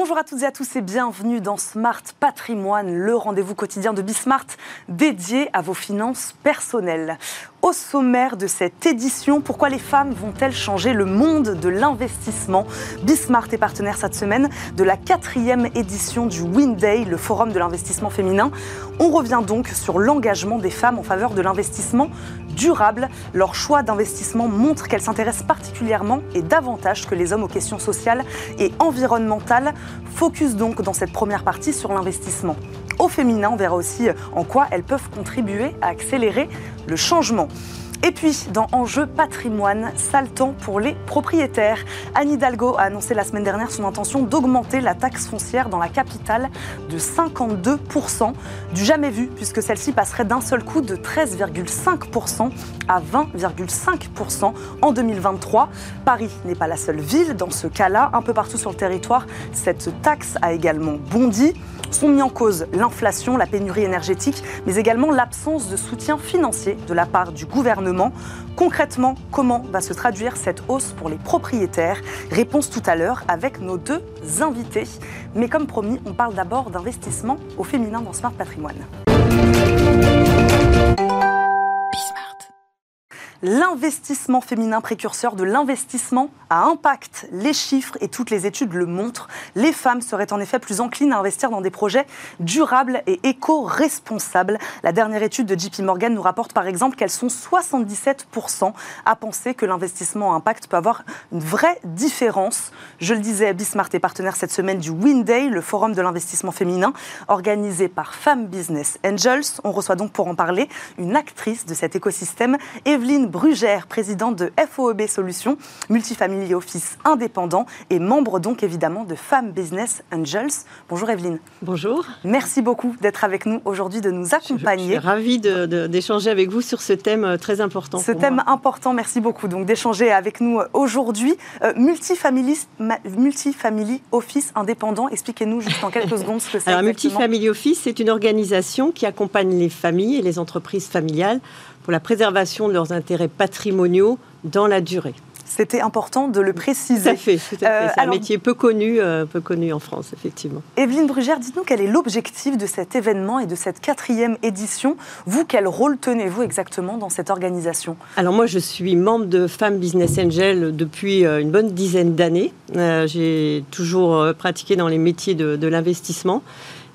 Bonjour à toutes et à tous et bienvenue dans Smart Patrimoine, le rendez-vous quotidien de Bismart dédié à vos finances personnelles. Au sommaire de cette édition, pourquoi les femmes vont-elles changer le monde de l'investissement? Bismart est partenaire cette semaine de la quatrième édition du Win Day, le forum de l'investissement féminin. On revient donc sur l'engagement des femmes en faveur de l'investissement durable. Leur choix d'investissement montre qu'elles s'intéressent particulièrement et davantage que les hommes aux questions sociales et environnementales. Focus donc dans cette première partie sur l'investissement. Au féminin, on verra aussi en quoi elles peuvent contribuer à accélérer le changement. Et puis, dans Enjeu patrimoine, sale temps pour les propriétaires. Anne Hidalgo a annoncé la semaine dernière son intention d'augmenter la taxe foncière dans la capitale de 52%, du jamais vu, puisque celle-ci passerait d'un seul coup de 13,5% à 20,5% en 2023. Paris n'est pas la seule ville dans ce cas-là. Un peu partout sur le territoire, cette taxe a également bondi sont mis en cause l'inflation, la pénurie énergétique, mais également l'absence de soutien financier de la part du gouvernement. Concrètement, comment va se traduire cette hausse pour les propriétaires? Réponse tout à l'heure avec nos deux invités. Mais comme promis, on parle d'abord d'investissement au féminin dans Smart Patrimoine. L'investissement féminin précurseur de l'investissement à impact. Les chiffres et toutes les études le montrent. Les femmes seraient en effet plus enclines à investir dans des projets durables et éco-responsables. La dernière étude de JP Morgan nous rapporte par exemple qu'elles sont 77% à penser que l'investissement à impact peut avoir une vraie différence. Je le disais, Bismart est partenaire cette semaine du Win Day, le forum de l'investissement féminin, organisé par Femmes Business Angels. On reçoit donc pour en parler une actrice de cet écosystème, Evelyne Brugère, présidente de FOEB Solutions, multifamily office indépendant et membre donc évidemment de Femmes Business Angels. Bonjour Evelyne. Bonjour. Merci beaucoup d'être avec nous aujourd'hui, de nous accompagner. Je, suis ravie d'échanger avec vous sur ce thème euh, très important. Ce thème important, merci beaucoup donc d'échanger avec nous euh, aujourd'hui. Euh, multifamily, multifamily Office indépendant, expliquez-nous juste en quelques secondes ce que c'est. Alors Multifamily Office, c'est une organisation qui accompagne les familles et les entreprises familiales pour la préservation de leurs intérêts patrimoniaux dans la durée. C'était important de le préciser. Tout à fait. C'est un métier peu connu, euh, peu connu en France, effectivement. Evelyne Brugère, dites-nous quel est l'objectif de cet événement et de cette quatrième édition. Vous, quel rôle tenez-vous exactement dans cette organisation? Alors moi, je suis membre de Femmes Business Angel depuis euh, une bonne dizaine d'années. Euh, j'ai toujours pratiqué dans les métiers de, de l'investissement.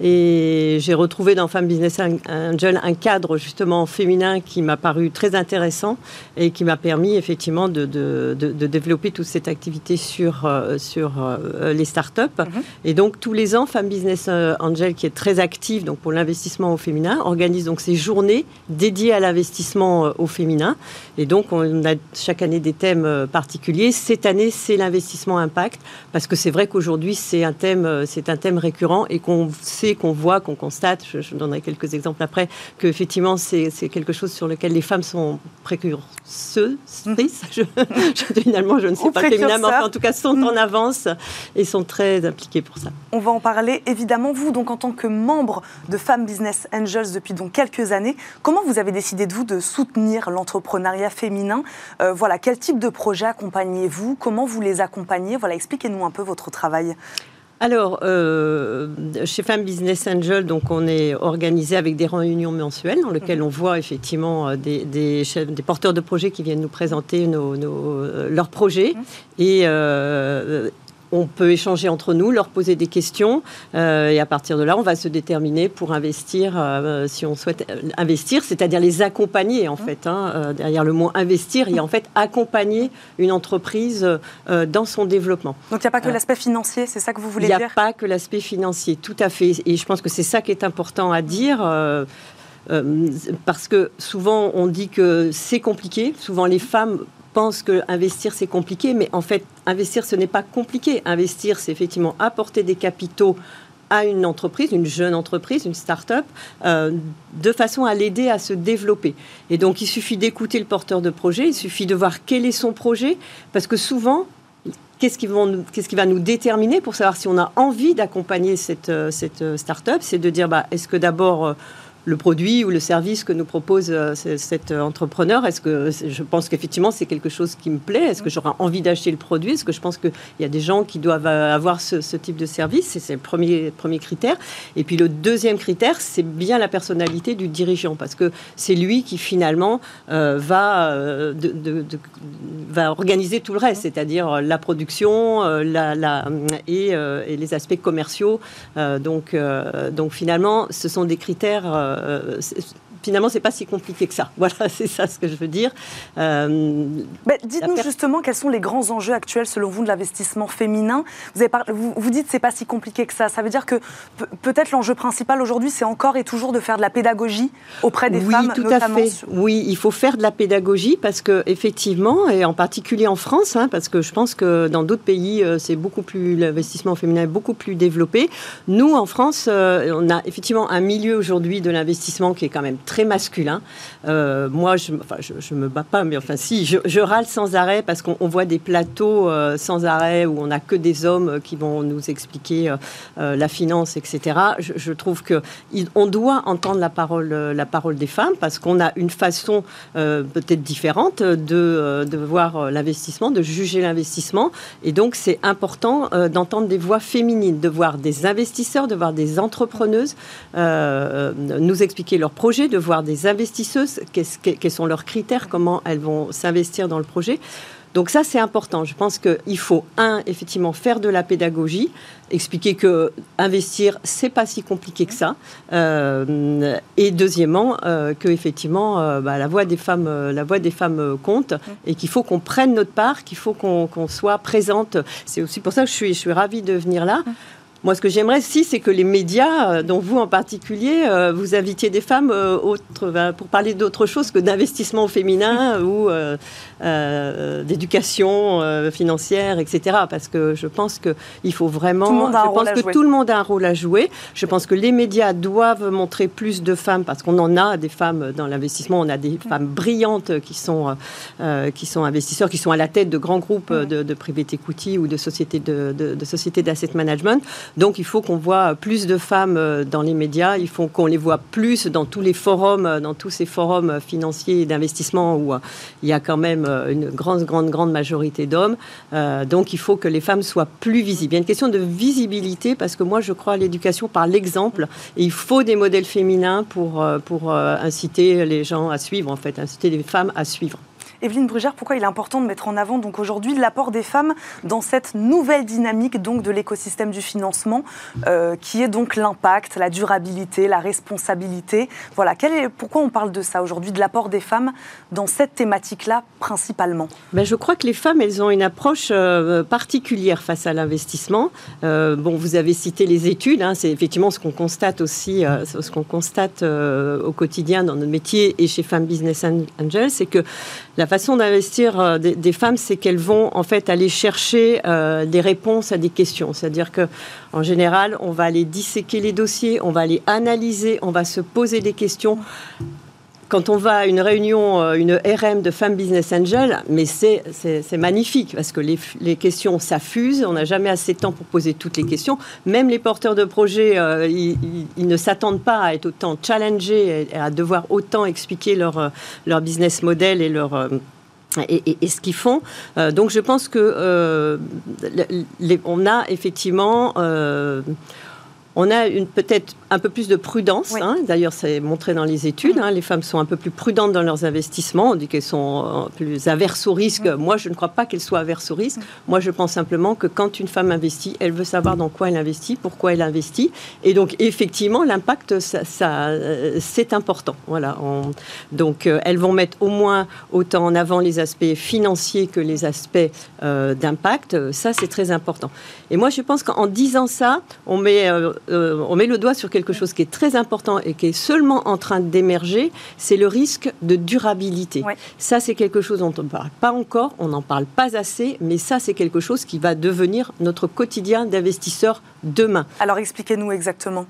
Et j'ai retrouvé dans Femme Business Angel un cadre justement féminin qui m'a paru très intéressant et qui m'a permis effectivement de, de, de, développer toute cette activité sur, euh, sur euh, les startups. Mm Et donc tous les ans, Femme Business Angel, qui est très active donc, pour l'investissement au féminin, organise donc ces journées dédiées à l'investissement euh, au féminin. Et donc on a chaque année des thèmes particuliers. Cette année, c'est l'investissement impact parce que c'est vrai qu'aujourd'hui c'est un thème, un thème récurrent et qu'on qu'on voit, qu'on constate, je, donnerai quelques exemples après, qu'effectivement c'est quelque chose sur lequel les femmes sont précurseuses. Mhm. Je, finalement, je ne sais pas féminin, mais en tout cas sont en avance et sont très impliquées pour ça. On va en parler évidemment. Vous, donc en tant que membre de Femmes Business Angels depuis donc quelques années, comment vous avez décidé de vous de soutenir l'entrepreneuriat féminin? Euh, Voilà, quel type de projet accompagnez-vous? Comment vous les accompagnez? Voilà, expliquez-nous un peu votre travail. Alors, euh, chez Femmes Business Angel, donc on est organisé avec des réunions mensuelles dans lesquelles mhm. on voit effectivement euh, des, des, porteurs de projets qui viennent nous présenter nos, euh, leurs projets. Mhm. Et on peut échanger entre nous, leur poser des questions, euh, et à partir de là, on va se déterminer pour investir, euh, si on souhaite investir, c'est-à-dire les accompagner en fait. Hein, euh, derrière le mot investir, il y a en fait accompagner une entreprise dans son développement. Donc il n'y a pas que l'aspect financier, c'est ça que vous voulez dire Il n'y a pas que l'aspect financier, tout à fait. Et je pense que c'est ça qui est important à dire. parce que souvent on dit que c'est compliqué, souvent les femmes pense que investir c'est compliqué, mais en fait investir ce n'est pas compliqué. Investir c'est effectivement apporter des capitaux à une entreprise, une jeune entreprise, une start-up, euh, de façon à l'aider à se développer. Et donc, il suffit d'écouter le porteur de projet, il suffit de voir quel est son projet, parce que souvent, qu'est-ce qui, va nous déterminer pour savoir si on a envie d'accompagner cette, euh, euh, start-up C'est de dire, bah, est-ce que d'abord le produit ou le service que nous propose euh, cet entrepreneur. Est-ce que je pense qu'effectivement c'est quelque chose qui me plaît Est-ce que j'aurai envie d'acheter le produit? Est-ce que je pense qu'il y a des gens qui doivent euh, avoir ce, type de service? C'est le premier, premier critère. Et puis le deuxième critère, c'est bien la personnalité du dirigeant, parce que c'est lui qui finalement euh, va, de, va organiser tout le reste, c'est-à-dire la production la, la, et, et, les aspects commerciaux. donc, donc finalement, ce sont des critères euh, finalement, c'est pas si compliqué que ça. Voilà, c'est ça ce que je veux dire. Euh, dites-nous justement quels sont les grands enjeux actuels selon vous de l'investissement féminin. Vous, avez vous, vous dites c'est pas si compliqué que ça. Ça veut dire que peut-être l'enjeu principal aujourd'hui, c'est encore et toujours de faire de la pédagogie auprès des oui, femmes. Tout à fait. Oui, il faut faire de la pédagogie parce que effectivement, et en particulier en France, hein, parce que je pense que dans d'autres pays, euh, c'est beaucoup plus l'investissement féminin est beaucoup plus développé. Nous, en France, euh, on a effectivement un milieu aujourd'hui de l'investissement qui est quand même très très masculin. Euh, moi, je, me bats pas, mais enfin, si, je, râle sans arrêt parce qu'on voit des plateaux euh, sans arrêt où on n'a que des hommes qui vont nous expliquer euh, la finance, etc. Je, trouve que on doit entendre la parole, la parole des femmes parce qu'on a une façon peut-être différente de, de voir l'investissement, de juger l'investissement, et donc c'est important d'entendre des voix féminines, de voir des investisseurs, de voir des entrepreneuses nous expliquer leurs projets, de voir des investisseuses, quels sont leurs critères, comment elles vont s'investir dans le projet. Donc ça, c'est important. Je pense qu'il faut, un, effectivement, faire de la pédagogie, expliquer que investir, c'est pas si compliqué que ça. Euh, et deuxièmement, euh, que effectivement, euh, bah, la voix des femmes, la voix des femmes compte et qu'il faut qu'on prenne notre part, qu'il faut qu'on soit présente. C'est aussi pour ça que je suis, je suis ravie de venir là. Moi, ce que j'aimerais, si, c'est que les médias, euh, dont vous en particulier, euh, vous invitiez des femmes euh, autres, ben, pour parler d'autre chose que d'investissement féminin ou d'éducation financière, etc. Parce que je pense qu'il faut vraiment. Tout le monde a un je pense que tout le monde a un rôle à jouer. Je pense que les médias doivent montrer plus de femmes, parce qu'on en a des femmes dans l'investissement. On a des femmes brillantes qui sont, qui sont investisseurs, qui sont à la tête de grands groupes de, de private equity ou de sociétés de, de, de sociétés d'asset management. Donc il faut qu'on voit plus de femmes euh, dans les médias, il faut qu'on les voit plus dans tous les forums, euh, dans tous ces forums euh, financiers et d'investissement où il y a quand même une grande, grande, grande majorité d'hommes. donc il faut que les femmes soient plus visibles. Il y a une question de visibilité parce que moi je crois à l'éducation par l'exemple il faut des modèles féminins pour, pour inciter les gens à suivre, en fait, inciter les femmes à suivre. Evelyne Brugère, pourquoi il est important de mettre en avant donc aujourd'hui l'apport des femmes dans cette nouvelle dynamique donc de l'écosystème du financement, euh, qui est donc l'impact, la durabilité, la responsabilité. Voilà, pourquoi on parle de ça aujourd'hui, de l'apport des femmes dans cette thématique-là principalement? Ben, Je crois que les femmes, elles ont une approche euh, particulière face à l'investissement. Euh, bon, vous avez cité les études, hein, c'est effectivement ce qu'on constate aussi, ce qu'on constate au quotidien dans notre métier et chez Femmes Business Angels, c'est que la façon d'investir euh, des, femmes, c'est qu'elles vont en fait aller chercher euh, des réponses à des questions. C'est-à-dire que en général, on va aller disséquer les dossiers, on va aller analyser, on va se poser des questions quand on va à une réunion, euh, une RM de femmes business angel, mais c'est magnifique parce que les, questions s'affusent, on n'a jamais assez de temps pour poser toutes les questions. Même les porteurs de projets, ils, ne s'attendent pas à être autant challengés et à devoir autant expliquer leur, leur business model et leur et, ce qu'ils font. Euh, donc je pense que euh, on a effectivement euh, on a peut-être un peu plus de prudence. Hein. D'ailleurs, c'est montré dans les études. Hein. Les femmes sont un peu plus prudentes dans leurs investissements. On dit qu'elles sont plus averses au risque. Moi, je ne crois pas qu'elles soient averses au risque. Moi, je pense simplement que quand une femme investit, elle veut savoir dans quoi elle investit, pourquoi elle investit. Et donc, effectivement, l'impact, ça, euh, c'est important. Voilà. donc, euh, elles vont mettre au moins autant en avant les aspects financiers que les aspects euh, d'impact. Ça, c'est très important. Et moi, je pense qu'en disant ça, on met euh, on met le doigt sur quelque chose qui est très important et qui est seulement en train d'émerger, c'est le risque de durabilité. Ça, c'est quelque chose dont on ne parle pas encore, on n'en parle pas assez, mais ça, c'est quelque chose qui va devenir notre quotidien d'investisseur demain. Alors expliquez-nous exactement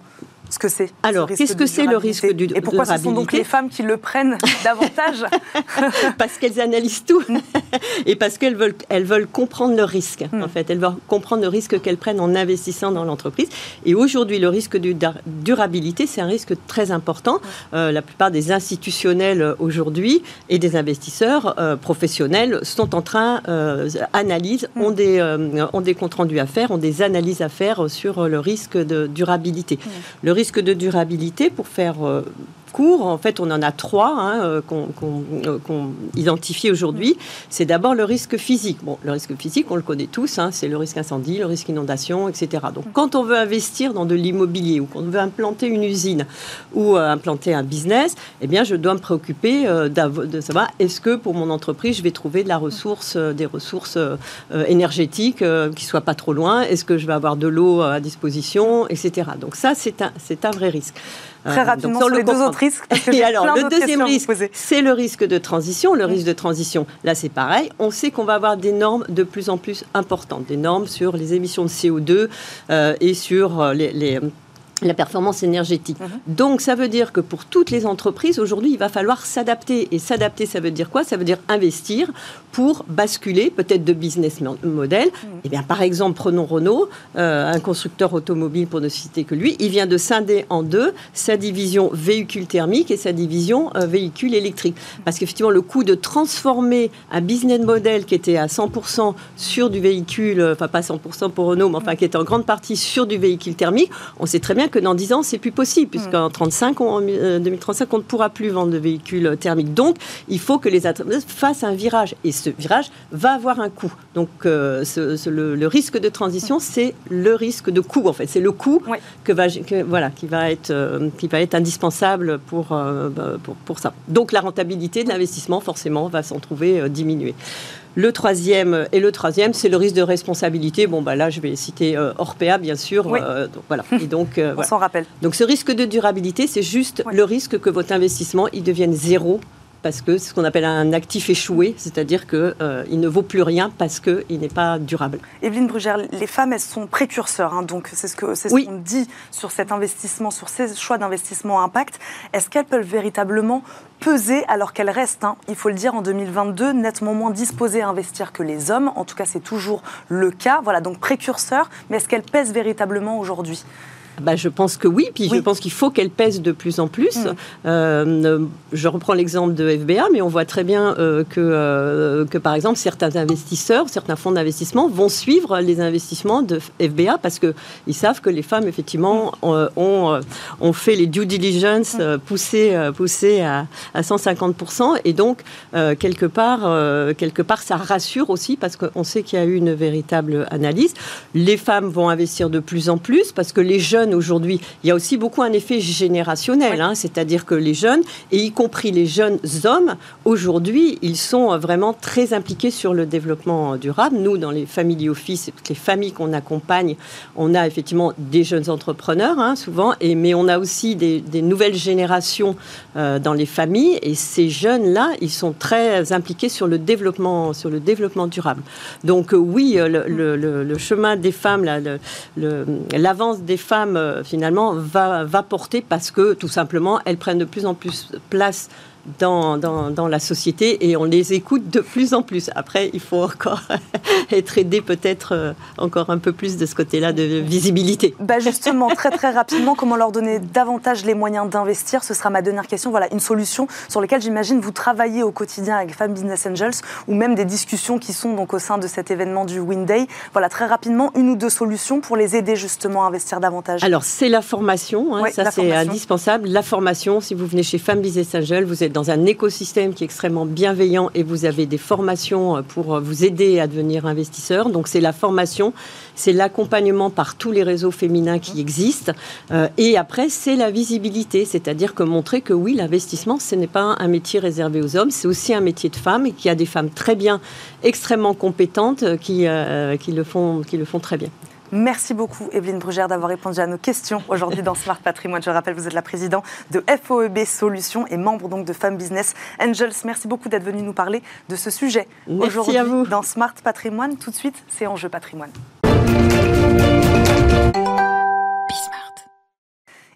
ce que c'est. Alors, qu'est-ce que c'est le risque du Et pourquoi ce sont donc les femmes qui le prennent davantage Parce qu'elles analysent tout et parce qu'elles veulent, elles veulent comprendre le risque. Hmm. En fait, elles veulent comprendre le risque qu'elles prennent en investissant dans l'entreprise. Et aujourd'hui, le risque de durabilité, c'est un risque très important. Hmm. Euh, la plupart des institutionnels euh, aujourd'hui et des investisseurs euh, professionnels sont en train, euh, analysent, hmm. ont des, ont des comptes rendus à faire, ont des analyses à faire sur le risque de durabilité. Le risque de durabilité, pour faire En fait, on en a trois hein, euh, euh, qu'on identifie aujourd'hui. C'est d'abord le risque physique. Bon, le risque physique, on le connaît tous, hein, c'est le risque incendie, le risque inondation, etc. Donc, quand on veut investir dans de l'immobilier ou qu'on veut implanter une usine ou euh, implanter un business, eh bien, je dois me préoccuper de savoir est-ce que pour mon entreprise, je vais trouver de la ressource, des ressources énergétiques qui soient pas trop loin? Est-ce que je vais avoir de l'eau à disposition, etc. Donc ça, c'est un, c'est un vrai risque. Très rapidement sur les deux autres risques. Et alors, le deuxième risque, c'est le risque de transition. Le risque de transition, là, c'est pareil. On sait qu'on va avoir des normes de plus en plus importantes, des normes sur les émissions de CO2 euh, et sur euh, les la performance énergétique. Mhm. Donc ça veut dire que pour toutes les entreprises, aujourd'hui, il va falloir s'adapter. Et s'adapter, ça veut dire quoi? Ça veut dire investir pour basculer peut-être de business model. Mhm. Eh bien, par exemple, prenons Renault, euh, un constructeur automobile pour ne citer que lui, il vient de scinder en deux sa division véhicule thermique et sa division euh, véhicule électrique. Parce qu'effectivement, le coût de transformer un business model qui était à 100% sur du véhicule, euh, enfin pas 100% pour Renault, mais enfin qui était en grande partie sur du véhicule thermique, on sait très bien que dans 10 ans, c'est plus possible, puisqu'en 35, en 2035, euh, on ne pourra plus vendre de véhicules thermiques. Donc, il faut que les entreprises fassent un virage. Et ce virage va avoir un coût. Donc, euh, le, risque de transition, c'est le risque de coût, en fait. C'est le coût que va, voilà, qui, va être, euh, qui va être indispensable pour, bah, pour, pour, ça. Donc, la rentabilité de l'investissement, forcément, va s'en trouver diminuée. Le troisième, et le troisième, c'est le risque de responsabilité. Bon, bah là, je vais citer euh, Orpea, bien sûr. Euh, donc, voilà. Et donc, euh, On s'en rappelle. Donc, ce risque de durabilité, c'est juste le risque que votre investissement, il devienne zéro parce que c'est ce qu'on appelle un actif échoué, c'est-à-dire qu'il euh, ne vaut plus rien parce qu'il n'est pas durable. Evelyne Brugère, les femmes, elles sont précurseurs, hein, donc c'est ce qu'on ce qu'on dit sur cet investissement, sur ces choix d'investissement à impact. Est-ce qu'elles peuvent véritablement peser alors qu'elles restent, hein, il faut le dire, en 2022, nettement moins disposées à investir que les hommes En tout cas, c'est toujours le cas. Voilà, donc précurseurs, mais est-ce qu'elles pèsent véritablement aujourd'hui? Bah, je pense que oui, puis je pense qu'il faut qu'elle pèse de plus en plus. Mm. Euh, je reprends l'exemple de FBA, mais on voit très bien euh, que, euh, que, par exemple, certains investisseurs, certains fonds d'investissement vont suivre les investissements de FBA parce qu'ils savent que les femmes, effectivement, mm. ont, ont, fait les due diligence mm. poussées, poussées à, à 150%. Et donc, quelque, part, quelque part, ça rassure aussi parce qu'on sait qu'il y a eu une véritable analyse. Les femmes vont investir de plus en plus parce que les jeunes aujourd'hui, il y a aussi beaucoup un effet générationnel, hein, c'est-à-dire que les jeunes, et y compris les jeunes hommes, aujourd'hui, ils sont vraiment très impliqués sur le développement durable. Nous, dans les family office, les familles qu'on accompagne, on a effectivement des jeunes entrepreneurs, hein, souvent, et, mais on a aussi des, nouvelles générations euh, dans les familles, et ces jeunes-là, ils sont très impliqués sur le développement, sur le développement durable. Donc euh, oui, le, chemin des femmes, l'avance des femmes euh, finalement, va, va porter parce que, tout simplement, elles prennent de plus en plus place dans, dans, la société et on les écoute de plus en plus. Après, il faut encore être aidé peut-être euh, encore un peu plus de ce côté-là de visibilité. Bah justement, très très rapidement, comment leur donner davantage les moyens d'investir Ce sera ma dernière question. Voilà, une solution sur laquelle j'imagine vous travaillez au quotidien avec Femmes Business Angels ou même des discussions qui sont donc au sein de cet événement du Winday. Voilà, très rapidement, une ou deux solutions pour les aider justement à investir davantage. Alors, c'est la formation, hein, ça c'est indispensable. La formation, si vous venez chez Femmes Business Angels, vous êtes dans un écosystème qui est extrêmement bienveillant et vous avez des formations euh, pour euh, vous aider à devenir investisseur. Donc c'est la formation, c'est l'accompagnement par tous les réseaux féminins qui existent. Euh, et après, c'est la visibilité, c'est-à-dire que montrer que oui, l'investissement, ce n'est pas un métier réservé aux hommes, c'est aussi un métier de femme et qu'il y a des femmes très bien, extrêmement compétentes qui, qui, le, font, qui le font très bien. Merci beaucoup, Evelyne Brugère, d'avoir répondu à nos questions aujourd'hui dans Smart Patrimoine. Je rappelle, vous êtes la présidente de FOEB Solutions et membre donc de Femmes Business Angels. Merci beaucoup d'être venue nous parler de ce sujet aujourd'hui dans Smart Patrimoine. Tout de suite, c'est Enjeu Patrimoine.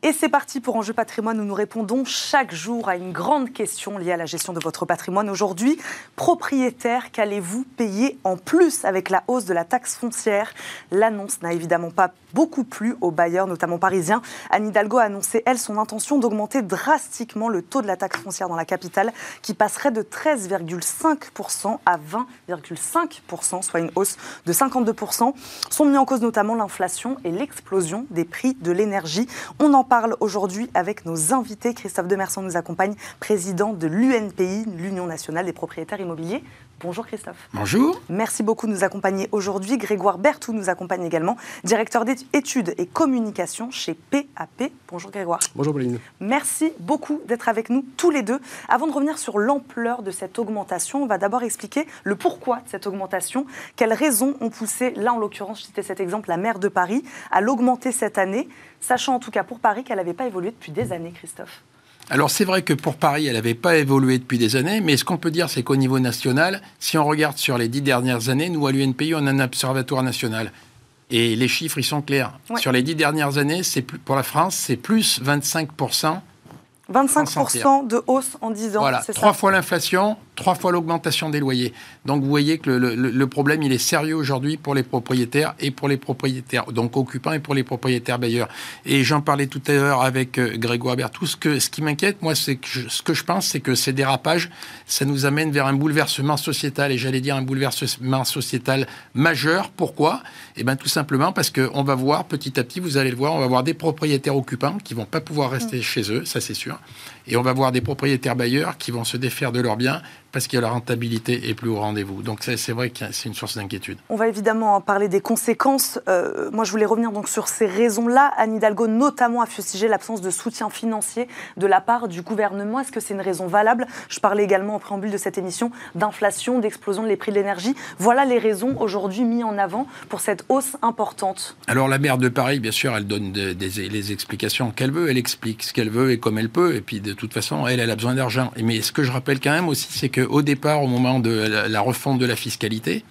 Et c'est parti pour Enjeu patrimoine où nous répondons chaque jour à une grande question liée à la gestion de votre patrimoine. Aujourd'hui, propriétaire, qu'allez-vous payer en plus avec la hausse de la taxe foncière? L'annonce n'a évidemment pas beaucoup plu aux bailleurs, notamment parisiens. Anne Hidalgo a annoncé, elle, son intention d'augmenter drastiquement le taux de la taxe foncière dans la capitale, qui passerait de 13,5% à 20,5%, soit une hausse de 52%. Sont mis en cause notamment l'inflation et l'explosion des prix de l'énergie. On en parle aujourd'hui avec nos invités. Christophe Demerson nous accompagne, président de l'UNPI, l'Union nationale des propriétaires immobiliers. Bonjour Christophe. Bonjour. Merci beaucoup de nous accompagner aujourd'hui. Grégoire Berthou nous accompagne également, directeur d'études et communication chez PAP. Bonjour Grégoire. Bonjour Pauline. Merci beaucoup d'être avec nous tous les deux. Avant de revenir sur l'ampleur de cette augmentation, on va d'abord expliquer le pourquoi de cette augmentation. Quelles raisons ont poussé, là en l'occurrence, je citais cet exemple, la maire de Paris, à l'augmenter cette année, sachant en tout cas pour Paris qu'elle n'avait pas évolué depuis des années, Christophe alors c'est vrai que pour Paris, elle n'avait pas évolué depuis des années, mais ce qu'on peut dire, c'est qu'au niveau national, si on regarde sur les dix dernières années, nous à l'UNPI, on a un observatoire national. Et les chiffres, ils sont clairs. Sur les dix dernières années, c'est pour la France, c'est plus 25% 25% de hausse en 10 ans. Voilà, trois fois l'inflation, trois fois l'augmentation des loyers. Donc vous voyez que le, problème, il est sérieux aujourd'hui pour les propriétaires et pour les propriétaires, donc occupants et pour les propriétaires bailleurs. Et j'en parlais tout à l'heure avec euh, Grégoire Bertou. Ce, que, ce qui m'inquiète, moi, c'est que ce que je pense, c'est que ces dérapages, ça nous amène vers un bouleversement sociétal, et j'allais dire un bouleversement sociétal majeur. Pourquoi? Eh bien tout simplement parce qu'on va voir petit à petit, vous allez le voir, on va voir des propriétaires occupants qui vont pas pouvoir rester mmh. chez eux, ça c'est sûr. Et on va voir des propriétaires bailleurs qui vont se défaire de leurs biens parce que la rentabilité est plus au rendez-vous. Donc c'est vrai que c'est une source d'inquiétude. On va évidemment parler des conséquences. Euh, moi, je voulais revenir donc sur ces raisons-là. Anne Hidalgo, notamment, a fustigé l'absence de soutien financier de la part du gouvernement. Est-ce que c'est une raison valable? Je parlais également en préambule de cette émission d'inflation, d'explosion des prix de l'énergie. Voilà les raisons aujourd'hui mises en avant pour cette hausse importante. Alors la maire de Paris, bien sûr, elle donne des, les explications qu'elle veut. Elle explique ce qu'elle veut et comme elle peut. Et puis de toute façon, elle, elle a besoin d'argent. Mais ce que je rappelle quand même aussi, c'est que au départ, au moment de la refonte de la fiscalité,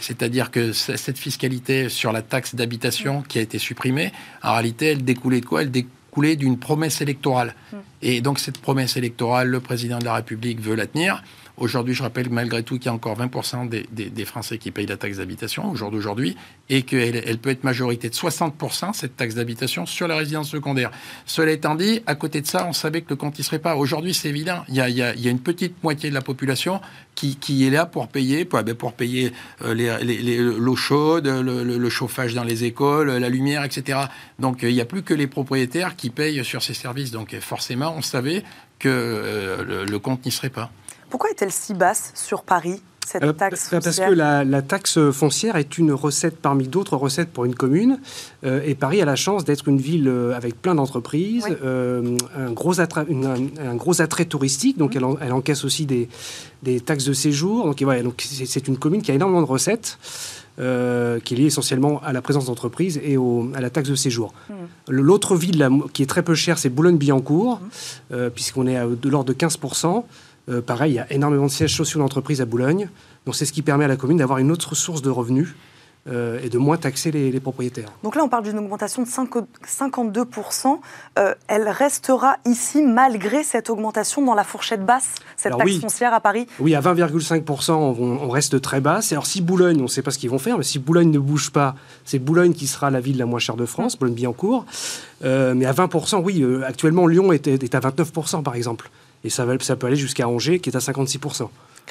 c'est-à-dire que cette fiscalité sur la taxe d'habitation qui a été supprimée, en réalité, elle découlait de quoi? Elle découlait d'une promesse électorale. Mm. Et donc cette promesse électorale, le président de la République veut la tenir. Aujourd'hui, je rappelle malgré tout qu'il y a encore 20% des, Français qui payent la taxe d'habitation au jour d'aujourd'hui et qu'elle elle peut être majorité de 60%, cette taxe d'habitation, sur la résidence secondaire. Cela étant dit, à côté de ça, on savait que le compte n'y serait pas. Aujourd'hui, c'est évident. Il y, a, une petite moitié de la population qui, est là pour payer, pour, ben, payer euh, l'eau chaude, le, chauffage dans les écoles, la lumière, etc. Donc, il n'y a plus que les propriétaires qui payent sur ces services. Donc, forcément, on savait que euh, le compte n'y serait pas. Pourquoi est-elle si basse sur Paris cette euh, taxe foncière Parce que la, taxe foncière est une recette parmi d'autres recettes pour une commune. Euh, et Paris a la chance d'être une ville euh, avec plein d'entreprises, un, gros un, gros attrait touristique. Donc mmh. elle, encaisse aussi des, taxes de séjour. Donc, donc c'est une commune qui a énormément de recettes. qui est liée essentiellement à la présence d'entreprises et à la taxe de séjour. Mmh. L'autre ville qui est très peu chère, c'est Boulogne-Billancourt, mmh. puisqu'on est de l'ordre de 15%. Euh, pareil, il y a énormément de sièges sociaux d'entreprise à Boulogne. Donc c'est ce qui permet à la commune d'avoir une autre source de revenus. Euh, et de moins taxer les, propriétaires. Donc là, on parle d'une augmentation de 52%. Euh, elle restera ici malgré cette augmentation dans la fourchette basse, cette taxe foncière à Paris? Oui, à 20,5%, on, reste très basse. Alors si Boulogne, on ne sait pas ce qu'ils vont faire, mais si Boulogne ne bouge pas, c'est Boulogne qui sera la ville la moins chère de France, Boulogne-Billancourt. mais à 20%, oui, actuellement, Lyon est, est à 29% par exemple. Et ça, ça peut aller jusqu'à Angers, qui est à 56%.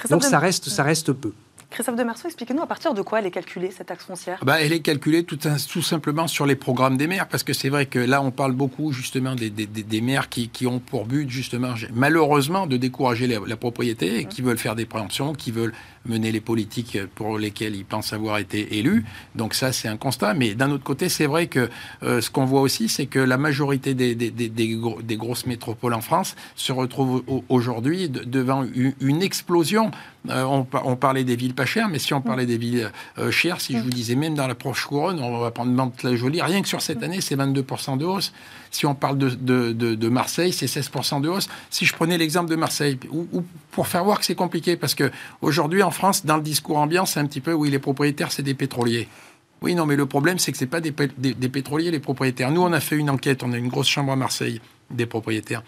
Donc ça reste, ça reste peu. Christophe Demerceau, expliquez-nous à partir de quoi elle est calculée, cette taxe foncière? Bah, Elle est calculée tout, tout, simplement sur les programmes des maires, parce que c'est vrai que là, on parle beaucoup justement des, des, maires qui, qui, ont pour but justement, malheureusement, de décourager la, propriété et qui veulent faire des préemptions, qui veulent mener les politiques pour lesquelles ils pensent avoir été élus. Donc ça, c'est un constat. Mais d'un autre côté, c'est vrai que euh, ce qu'on voit aussi, c'est que la majorité des, des, des, grosses métropoles en France se retrouvent aujourd'hui devant une, explosion. Euh, on, parlait des villes pas chères, mais si on parlait des villes euh, chères, si je vous disais même dans la proche couronne, on va prendre Mantes-la-Jolie, rien que sur cette année, c'est 22% de hausse. Si on parle de, Marseille, c'est 16% de hausse. Si je prenais l'exemple de Marseille, ou, pour faire voir que c'est compliqué, parce que aujourd'hui en France, dans le discours ambiant, c'est un petit peu oui, les propriétaires, c'est des pétroliers. Oui, non, mais le problème, c'est que ce pas des, des, pétroliers, les propriétaires. Nous, on a fait une enquête, on a une grosse chambre à Marseille des propriétaires.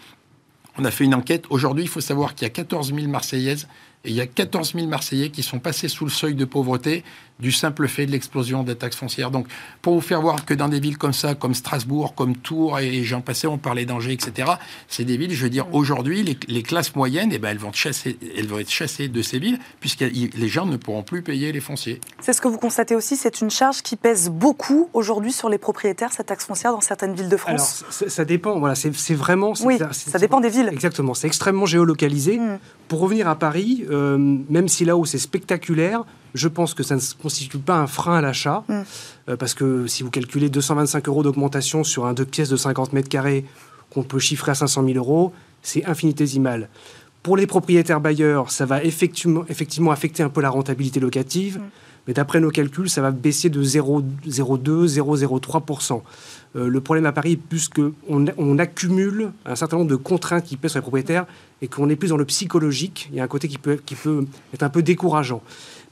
On a fait une enquête. Aujourd'hui, il faut savoir qu'il y a 14 000 Marseillaises et il y a 14 000 Marseillais qui sont passés sous le seuil de pauvreté du simple fait de l'explosion des taxes foncières. Donc, pour vous faire voir que dans des villes comme ça, comme Strasbourg, comme Tours, et j'en passais, on parlait d'Angers, etc., c'est des villes, je veux dire, mm. aujourd'hui, les, classes moyennes, eh ben, elles, vont chasser, elles vont être chassées de ces villes, puisque les gens ne pourront plus payer les fonciers. C'est ce que vous constatez aussi, c'est une charge qui pèse beaucoup aujourd'hui sur les propriétaires, cette taxe foncière, dans certaines villes de France Alors, ça dépend, voilà, c'est vraiment... Oui, ça dépend des villes. Exactement, c'est extrêmement géolocalisé. Mm. Pour revenir à Paris, euh, même si là-haut c'est spectaculaire, je pense que ça ne constitue pas un frein à l'achat, mm. euh, parce que si vous calculez 225 euros d'augmentation sur un deux pièces de 50 mètres carrés qu'on peut chiffrer à 500 000 euros, c'est infinitésimal. Pour les propriétaires bailleurs, ça va effectivement, effectivement affecter un peu la rentabilité locative, mm. Mais d'après nos calculs, ça va baisser de 0,02, 0,03%. Euh, le problème à Paris est plus qu'on on accumule un certain nombre de contraintes qui pèsent sur les propriétaires et qu'on est plus dans le psychologique. Il y a un côté qui peut, qui peut être un peu décourageant.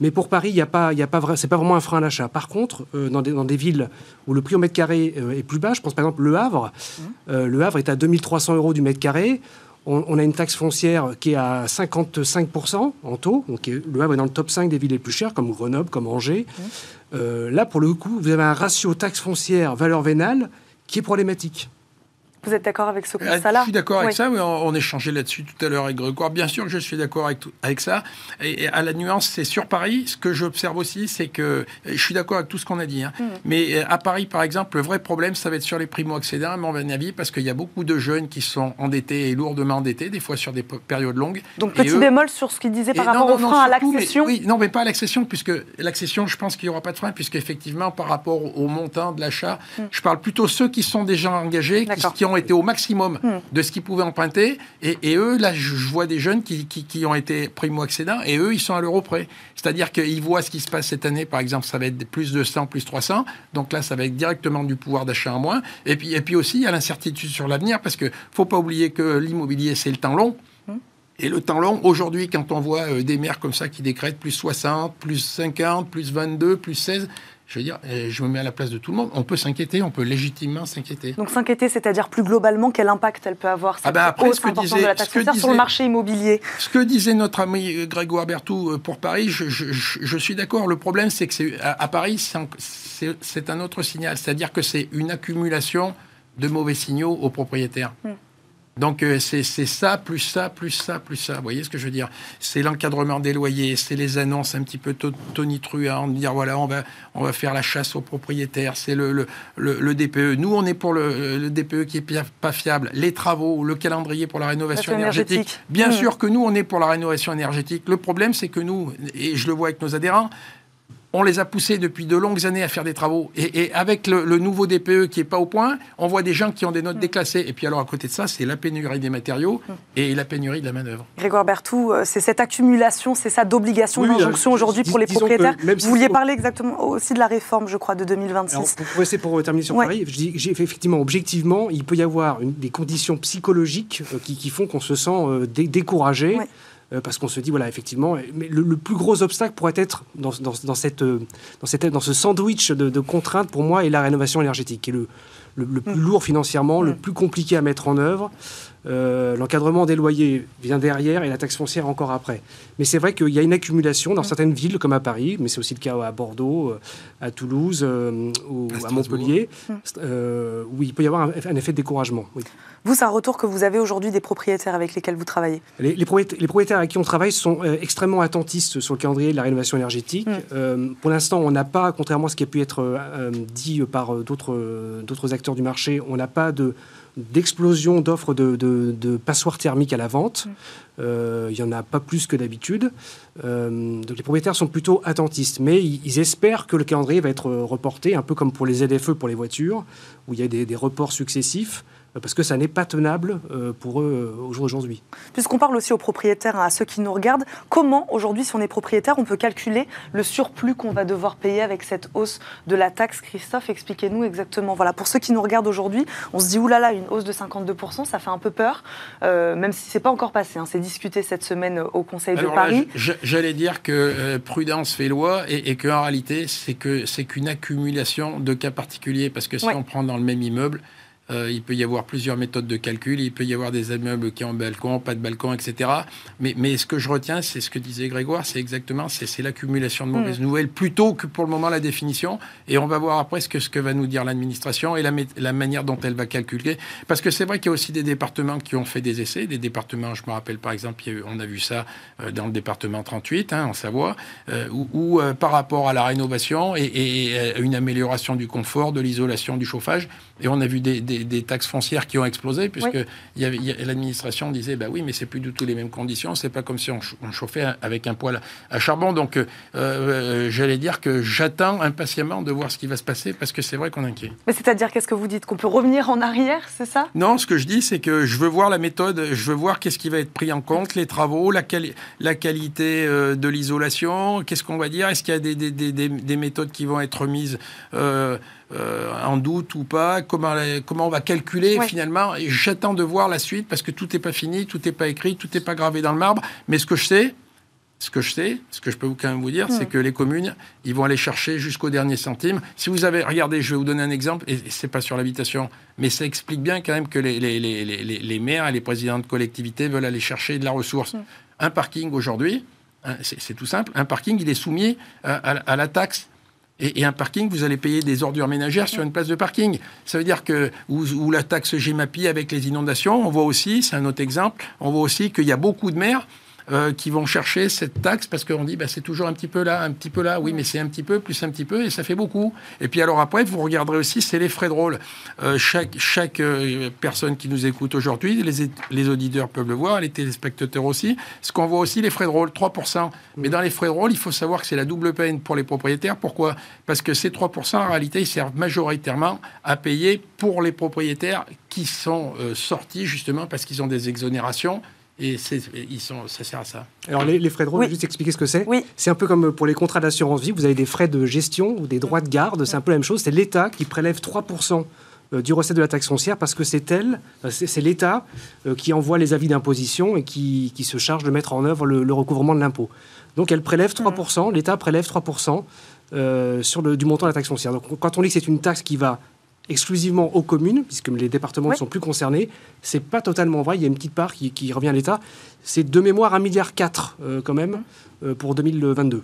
Mais pour Paris, il y a pas, il y a pas, c'est pas vraiment un frein à l'achat. Par contre, euh, dans, des, dans, des, villes où le prix au mètre carré euh, est plus bas, je pense par exemple Le Havre. Mmh. le Havre est à 2300 euros du mètre carré. On, a une taxe foncière qui est à 55% en taux. Donc le Havre est dans le top 5 des villes les plus chères, comme Grenoble, comme Angers. Mmh. Euh, là, pour le coup, vous avez un ratio taxe foncière valeur vénale qui est problématique. Vous êtes d'accord avec ce constat-là Je suis d'accord avec ça. On, on échangeait là-dessus tout à l'heure avec Grégoire. Bien sûr que je suis d'accord avec, avec ça. Et, à la nuance, c'est sur Paris. Ce que j'observe aussi, c'est que je suis d'accord avec tout ce qu'on a dit. Hein. Mm. Mais euh, à Paris, par exemple, le vrai problème, ça va être sur les primo-accédants, à mon avis, parce qu'il y a beaucoup de jeunes qui sont endettés et lourdement endettés, des fois sur des périodes longues. Donc petit bémol sur ce qu'il disait par rapport au frein à l'accession. Oui, non, mais pas à l'accession, puisque l'accession, je pense qu'il n'y aura pas de frein, puisqu'effectivement, par rapport au montant de l'achat, mm. je parle plutôt ceux qui sont déjà engagés, qui ont été au maximum de ce qu'ils pouvaient emprunter. Et, eux, là, je, vois des jeunes qui, qui, ont été primo-accédants et eux, ils sont à l'euro près. C'est-à-dire qu'ils voient ce qui se passe cette année, par exemple, ça va être plus de 100, plus 300. Donc là, ça va être directement du pouvoir d'achat en moins. Et puis, et puis aussi, il y a l'incertitude sur l'avenir parce que faut pas oublier que l'immobilier, c'est le temps long. Et le temps long, aujourd'hui, quand on voit euh, des maires comme ça qui décrètent plus 60, plus 50, plus 22, plus 16, je veux dire, je me mets à la place de tout le monde. On peut s'inquiéter, on peut légitimement s'inquiéter. Donc s'inquiéter, c'est-à-dire plus globalement, quel impact elle peut avoir cette ah bah après, hausse ce que disait, de la taxe sur le marché immobilier? Ce que disait notre ami Grégoire Bertou euh, pour Paris, je, suis d'accord. Le problème, c'est que à, à, Paris, c'est un autre signal. C'est-à-dire que c'est une accumulation de mauvais signaux aux propriétaires. Hmm. Donc euh, c'est ça, plus ça, plus ça, plus ça. Vous voyez ce que je veux dire? C'est l'encadrement des loyers, c'est les annonces un petit peu tonitruantes, dire voilà, on va, on va faire la chasse aux propriétaires, c'est le, le, le, DPE. Nous, on est pour le, DPE qui est pas fiable, les travaux, le calendrier pour la rénovation énergétique. Bien mmh. sûr que nous, on est pour la rénovation énergétique. Le problème, c'est que nous, et je le vois avec nos adhérents, on les a poussés depuis de longues années à faire des travaux. Et, avec le, nouveau DPE qui n'est pas au point, on voit des gens qui ont des notes mm. déclassées. Et puis alors, à côté de ça, c'est la pénurie des matériaux mm. et la pénurie de la main-d'œuvre. Grégoire Bertou, euh, c'est cette accumulation, c'est ça d'obligation, d'injonction aujourd'hui pour les propriétaires. Vous vouliez parler exactement aussi de la réforme, je crois, de 2026. pour, pour terminer sur Paris, je dis, effectivement, objectivement, il peut y avoir des conditions psychologiques euh, qui, font qu'on se sent euh, découragé. Euh, parce qu'on se dit, voilà, effectivement, mais le, plus gros obstacle pourrait être dans, dans, cette, euh, dans, cette, dans ce sandwich de, contraintes, pour moi, est la rénovation énergétique, le, plus mm. lourd financièrement, le mm. plus compliqué à mettre en œuvre. Euh, l'encadrement des loyers vient derrière et la taxe foncière encore après. Mais c'est vrai qu'il y a une accumulation dans mm. certaines villes comme à Paris, mais c'est aussi le cas à Bordeaux, à Toulouse ou à, Montpellier, où il peut y avoir un, effet de découragement. Oui. Vous, c'est un retour que vous avez aujourd'hui des propriétaires avec lesquels vous travaillez? Les, propriétaires, avec qui on travaille sont euh, extrêmement attentistes sur le calendrier de la rénovation énergétique. Euh, pour l'instant, on n'a pas, contrairement à ce qui a pu être euh, dit par d'autres acteurs du marché, on n'a pas de d'explosion d'offres de, passoires thermiques à la vente. Mm. Il n'y en a pas plus que d'habitude. donc les propriétaires sont plutôt attentistes, mais ils, espèrent que le calendrier va être reporté, un peu comme pour les ZFE pour les voitures, où il y a des reports successifs. Parce que ça n'est pas tenable pour eux aujourd'hui. Puisqu'on parle aussi aux propriétaires, hein, à ceux qui nous regardent, comment aujourd'hui, si on est propriétaire, on peut calculer le surplus qu'on va devoir payer avec cette hausse de la taxe Christophe, expliquez-nous exactement. Voilà, pour ceux qui nous regardent aujourd'hui, on se dit, oulala, une hausse de 52%, ça fait un peu peur, même si c'est pas encore passé, hein, c'est discuté cette semaine au Conseil de Paris. J'allais dire que prudence fait loi et, et qu'en réalité, c'est que c'est qu'une accumulation de cas particuliers, parce que si on prend dans le même immeuble, euh, il peut y avoir plusieurs méthodes de calcul. Il peut y avoir des immeubles qui ont balcon, pas de balcon, etc. Mais, mais ce que je retiens, c'est ce que disait Grégoire, c'est exactement c'est l'accumulation de mauvaises mm. nouvelles plutôt que pour le moment la définition. Et on va voir après ce que, ce que va nous dire l'administration et la, la, manière dont elle va calculer. Parce que c'est vrai qu'il y a aussi des départements qui ont fait des essais. Des départements, je me rappelle par exemple, on a vu ça euh, dans le département 38, hein, en Savoie, euh, où, par rapport à la rénovation et, et, une amélioration du confort, de l'isolation, du chauffage, et on a vu des des, taxes foncières qui ont explosé, puisque l'administration disait bah oui, mais c'est plus du tout les mêmes conditions. C'est pas comme si on, chauffait avec un poêle à charbon. Donc, euh, euh, j'allais dire que j'attends impatiemment de voir ce qui va se passer, parce que c'est vrai qu'on est inquiet. Mais c'est-à-dire, qu'est-ce que vous dites Qu'on peut revenir en arrière, c'est ça? Non, ce que je dis, c'est que je veux voir la méthode, je veux voir qu'est-ce qui va être pris en compte, les travaux, la, la qualité euh, de l'isolation, qu'est-ce qu'on va dire? Est-ce qu'il y a des, des, des, des, méthodes qui vont être mises euh, en doute ou pas, comment, comment on va calculer finalement. J'attends de voir la suite parce que tout n'est pas fini, tout n'est pas écrit, tout n'est pas gravé dans le marbre. Mais ce que je sais, ce que je sais, ce que je peux quand même vous dire, c'est que les communes, ils vont aller chercher jusqu'au dernier centime. Si vous avez, regardez, je vais vous donner un exemple, et c'est pas sur l'habitation, mais ça explique bien quand même que les, les, les, les, maires et les présidents de collectivités veulent aller chercher de la ressource. Un parking aujourd'hui, hein, c'est tout simple, un parking, il est soumis à la taxe et, un parking, vous allez payer des ordures ménagères sur une place de parking. Ça veut dire que, ou, la taxe GEMAPI avec les inondations, on voit aussi, c'est un autre exemple, on voit aussi qu'il y a beaucoup de maires euh, qui vont chercher cette taxe parce qu'on dit bah, c'est toujours un petit peu là, un petit peu là, oui, mais c'est un petit peu, plus un petit peu, et ça fait beaucoup. Et puis alors après, vous regarderez aussi, c'est les frais de rôle. Euh, chaque chaque euh, personne qui nous écoute aujourd'hui, les, les auditeurs peuvent le voir, les téléspectateurs aussi, ce qu'on voit aussi, les frais de rôle, 3%. Mais dans les frais de rôle, il faut savoir que c'est la double peine pour les propriétaires. Pourquoi? Parce que ces 3%, en réalité, ils servent majoritairement à payer pour les propriétaires qui sont sortis justement parce qu'ils ont des exonérations et ils sont, ça sert à ça. Alors les, frais de rôle, juste expliquer ce que c'est. Oui. C'est un peu comme pour les contrats d'assurance vie, vous avez des frais de gestion ou des droits de garde, c'est un peu la même chose. C'est l'État qui prélève 3% euh, du recette de la taxe foncière parce que c'est elle, euh, c'est l'État euh, qui envoie les avis d'imposition et qui, qui, se charge de mettre en œuvre le, recouvrement de l'impôt. Donc elle prélève 3%, l'État prélève 3% sur le, du montant de la taxe foncière. Donc quand on dit que c'est une taxe qui va exclusivement aux communes, puisque les départements ne sont plus concernés. C'est pas totalement vrai. Il y a une petite part qui, revient à l'État. C'est de mémoire 1,4 milliard euh, quand même euh, pour 2022.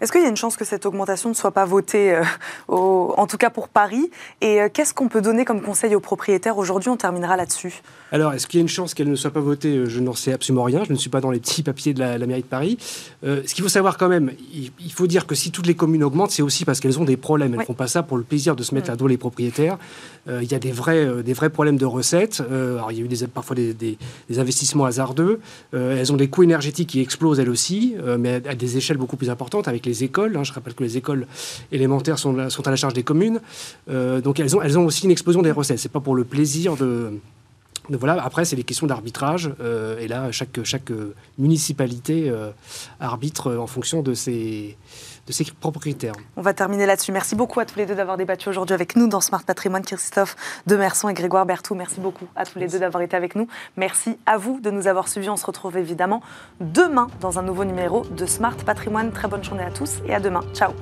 Est-ce qu'il y a une chance que cette augmentation ne soit pas votée, euh, en tout cas pour Paris? Et euh, qu'est-ce qu'on peut donner comme conseil aux propriétaires? Aujourd'hui On terminera là-dessus. Alors, est-ce qu'il y a une chance qu'elle ne soit pas votée? Euh, Je n'en sais absolument rien. Je ne suis pas dans les petits papiers de la, mairie de Paris. ce qu'il faut savoir quand même, il, faut dire que si toutes les communes augmentent, c'est aussi parce qu'elles ont des problèmes. Elles ne font pas ça pour le plaisir de se mettre à dos les propriétaires. il y a des vrais, des vrais problèmes de recettes. alors, il y a eu des, parfois des, des, investissements hasardeux. elles ont des coûts énergétiques qui explosent elles aussi, mais à des échelles beaucoup plus importantes avec les écoles. Hein. je rappelle que les écoles élémentaires sont, à la charge des communes. Euh, donc elles ont, elles ont aussi une explosion des recettes. C'est pas pour le plaisir de, voilà, après, c'est des questions d'arbitrage. Euh, et là, chaque, chaque municipalité euh, arbitre en fonction de ses, de ses propres critères. On va terminer là-dessus. Merci beaucoup à tous les deux d'avoir débattu aujourd'hui avec nous dans Smart Patrimoine. Christophe Demerson et Grégoire Berthoud, merci beaucoup à tous les deux d'avoir été avec nous. Merci à vous de nous avoir suivis. On se retrouve évidemment demain dans un nouveau numéro de Smart Patrimoine. Très bonne journée à tous et à demain. Ciao